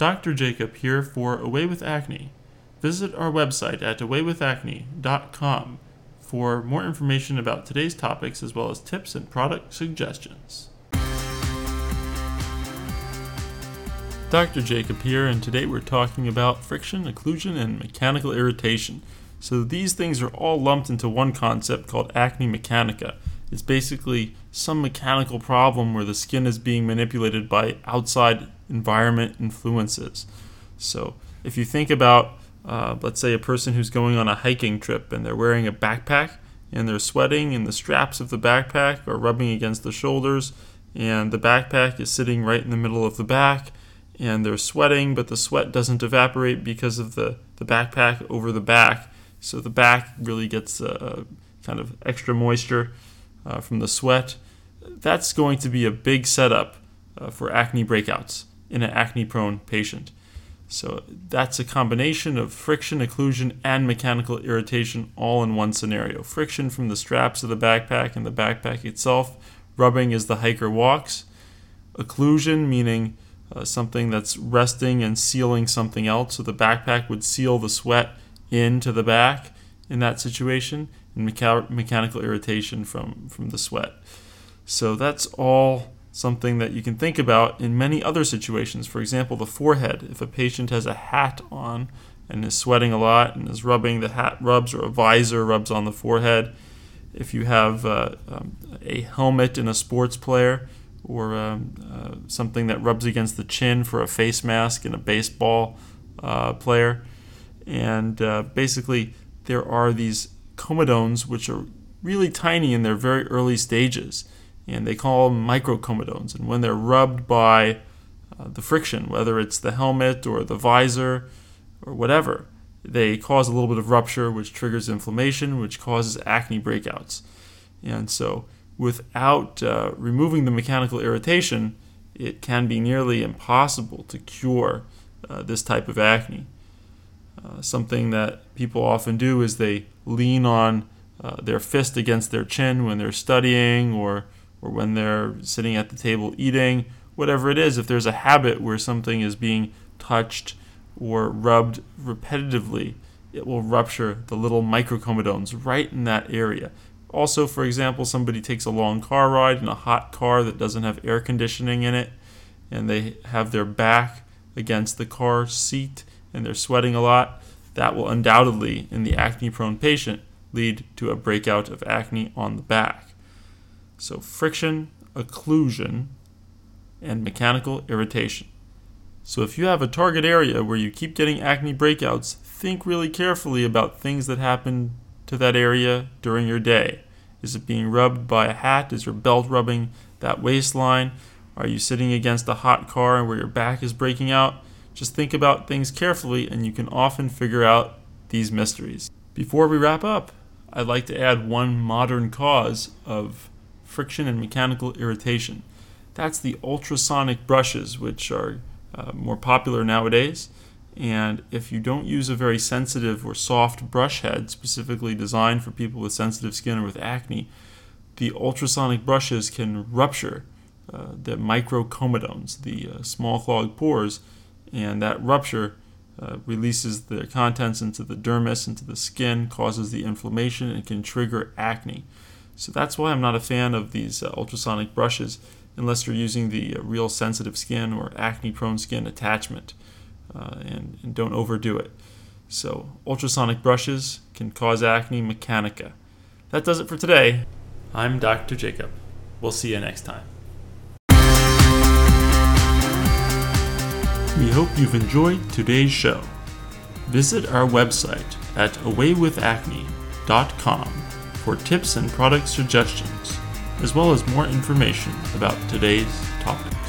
Dr. Jacob here for Away with Acne. Visit our website at awaywithacne.com for more information about today's topics as well as tips and product suggestions. Dr. Jacob here, and today we're talking about friction, occlusion, and mechanical irritation. So these things are all lumped into one concept called acne mechanica. It's basically some mechanical problem where the skin is being manipulated by outside environment influences. So if you think about, uh, let's say, a person who's going on a hiking trip and they're wearing a backpack and they're sweating, and the straps of the backpack are rubbing against the shoulders, and the backpack is sitting right in the middle of the back and they're sweating, but the sweat doesn't evaporate because of the, the backpack over the back. So the back really gets uh, kind of extra moisture uh, from the sweat. That's going to be a big setup uh, for acne breakouts in an acne prone patient. So that's a combination of friction, occlusion, and mechanical irritation all in one scenario. Friction from the straps of the backpack and the backpack itself, rubbing as the hiker walks. Occlusion, meaning uh, something that's resting and sealing something else. So the backpack would seal the sweat into the back in that situation, and mecha- mechanical irritation from, from the sweat. So that's all something that you can think about in many other situations. For example, the forehead. If a patient has a hat on and is sweating a lot and is rubbing, the hat rubs, or a visor rubs on the forehead. If you have uh, um, a helmet in a sports player, or um, uh, something that rubs against the chin for a face mask in a baseball uh, player. And uh, basically, there are these comedones which are really tiny in their very early stages, and they call them microcomedones. And when they're rubbed by uh, the friction, whether it's the helmet or the visor or whatever, they cause a little bit of rupture, which triggers inflammation, which causes acne breakouts. And so, without uh, removing the mechanical irritation, it can be nearly impossible to cure uh, this type of acne. Uh, something that people often do is they lean on uh, their fist against their chin when they're studying or, or when they're sitting at the table eating, whatever it is. If there's a habit where something is being touched or rubbed repetitively, it will rupture the little microcomedones right in that area. Also, for example, somebody takes a long car ride in a hot car that doesn't have air conditioning in it, and they have their back against the car seat and they're sweating a lot. That will undoubtedly, in the acne prone patient, lead to a breakout of acne on the back. So, friction, occlusion, and mechanical irritation. So, if you have a target area where you keep getting acne breakouts, think really carefully about things that happen to that area during your day? Is it being rubbed by a hat? Is your belt rubbing that waistline? Are you sitting against a hot car where your back is breaking out? Just think about things carefully and you can often figure out these mysteries. Before we wrap up, I'd like to add one modern cause of friction and mechanical irritation. That's the ultrasonic brushes, which are uh, more popular nowadays. And if you don't use a very sensitive or soft brush head, specifically designed for people with sensitive skin or with acne, the ultrasonic brushes can rupture uh, the microcomedones, the uh, small clogged pores, and that rupture uh, releases the contents into the dermis, into the skin, causes the inflammation, and can trigger acne. So that's why I'm not a fan of these uh, ultrasonic brushes unless you're using the uh, real sensitive skin or acne prone skin attachment uh, and, and don't overdo it. So, ultrasonic brushes can cause acne mechanica. That does it for today. I'm Dr. Jacob. We'll see you next time. We hope you've enjoyed today's show. Visit our website at awaywithacne.com for tips and product suggestions, as well as more information about today's topic.